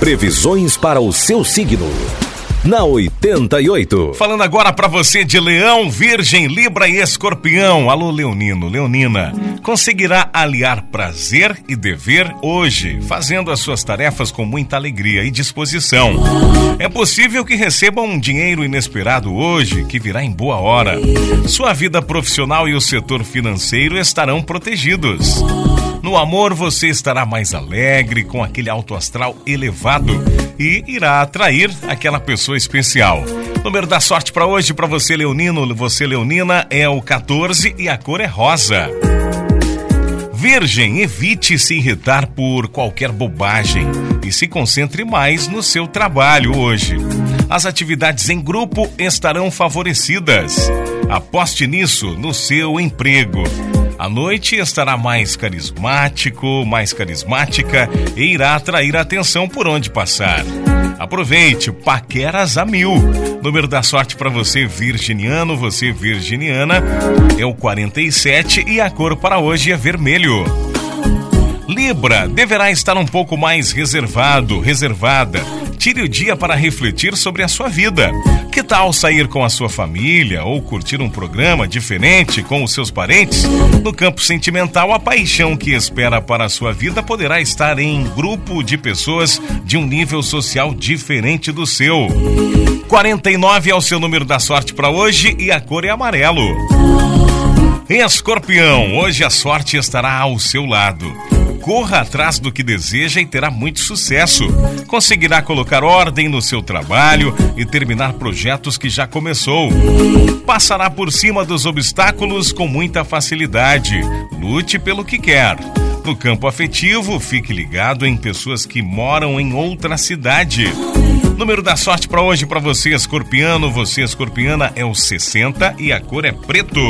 Previsões para o seu signo na 88. Falando agora para você de Leão, Virgem, Libra e Escorpião. Alô, Leonino, Leonina. Conseguirá aliar prazer e dever hoje, fazendo as suas tarefas com muita alegria e disposição. É possível que receba um dinheiro inesperado hoje, que virá em boa hora. Sua vida profissional e o setor financeiro estarão protegidos. No amor, você estará mais alegre, com aquele alto astral elevado e irá atrair aquela pessoa especial. Número da sorte para hoje, para você, Leonino, você, Leonina, é o 14 e a cor é rosa. Virgem, evite se irritar por qualquer bobagem e se concentre mais no seu trabalho hoje. As atividades em grupo estarão favorecidas. Aposte nisso no seu emprego. A noite estará mais carismático, mais carismática e irá atrair atenção por onde passar. Aproveite, paqueras a mil. Número da sorte para você, virginiano, você virginiana, é o 47 e a cor para hoje é vermelho. Libra deverá estar um pouco mais reservado, reservada Tire o dia para refletir sobre a sua vida. Que tal sair com a sua família ou curtir um programa diferente com os seus parentes? No campo sentimental, a paixão que espera para a sua vida poderá estar em grupo de pessoas de um nível social diferente do seu. 49 é o seu número da sorte para hoje e a cor é amarelo. Escorpião, hoje a sorte estará ao seu lado. Corra atrás do que deseja e terá muito sucesso. Conseguirá colocar ordem no seu trabalho e terminar projetos que já começou. Passará por cima dos obstáculos com muita facilidade. Lute pelo que quer. No campo afetivo, fique ligado em pessoas que moram em outra cidade. Número da sorte para hoje para você, escorpiano, você, escorpiana, é o 60 e a cor é preto.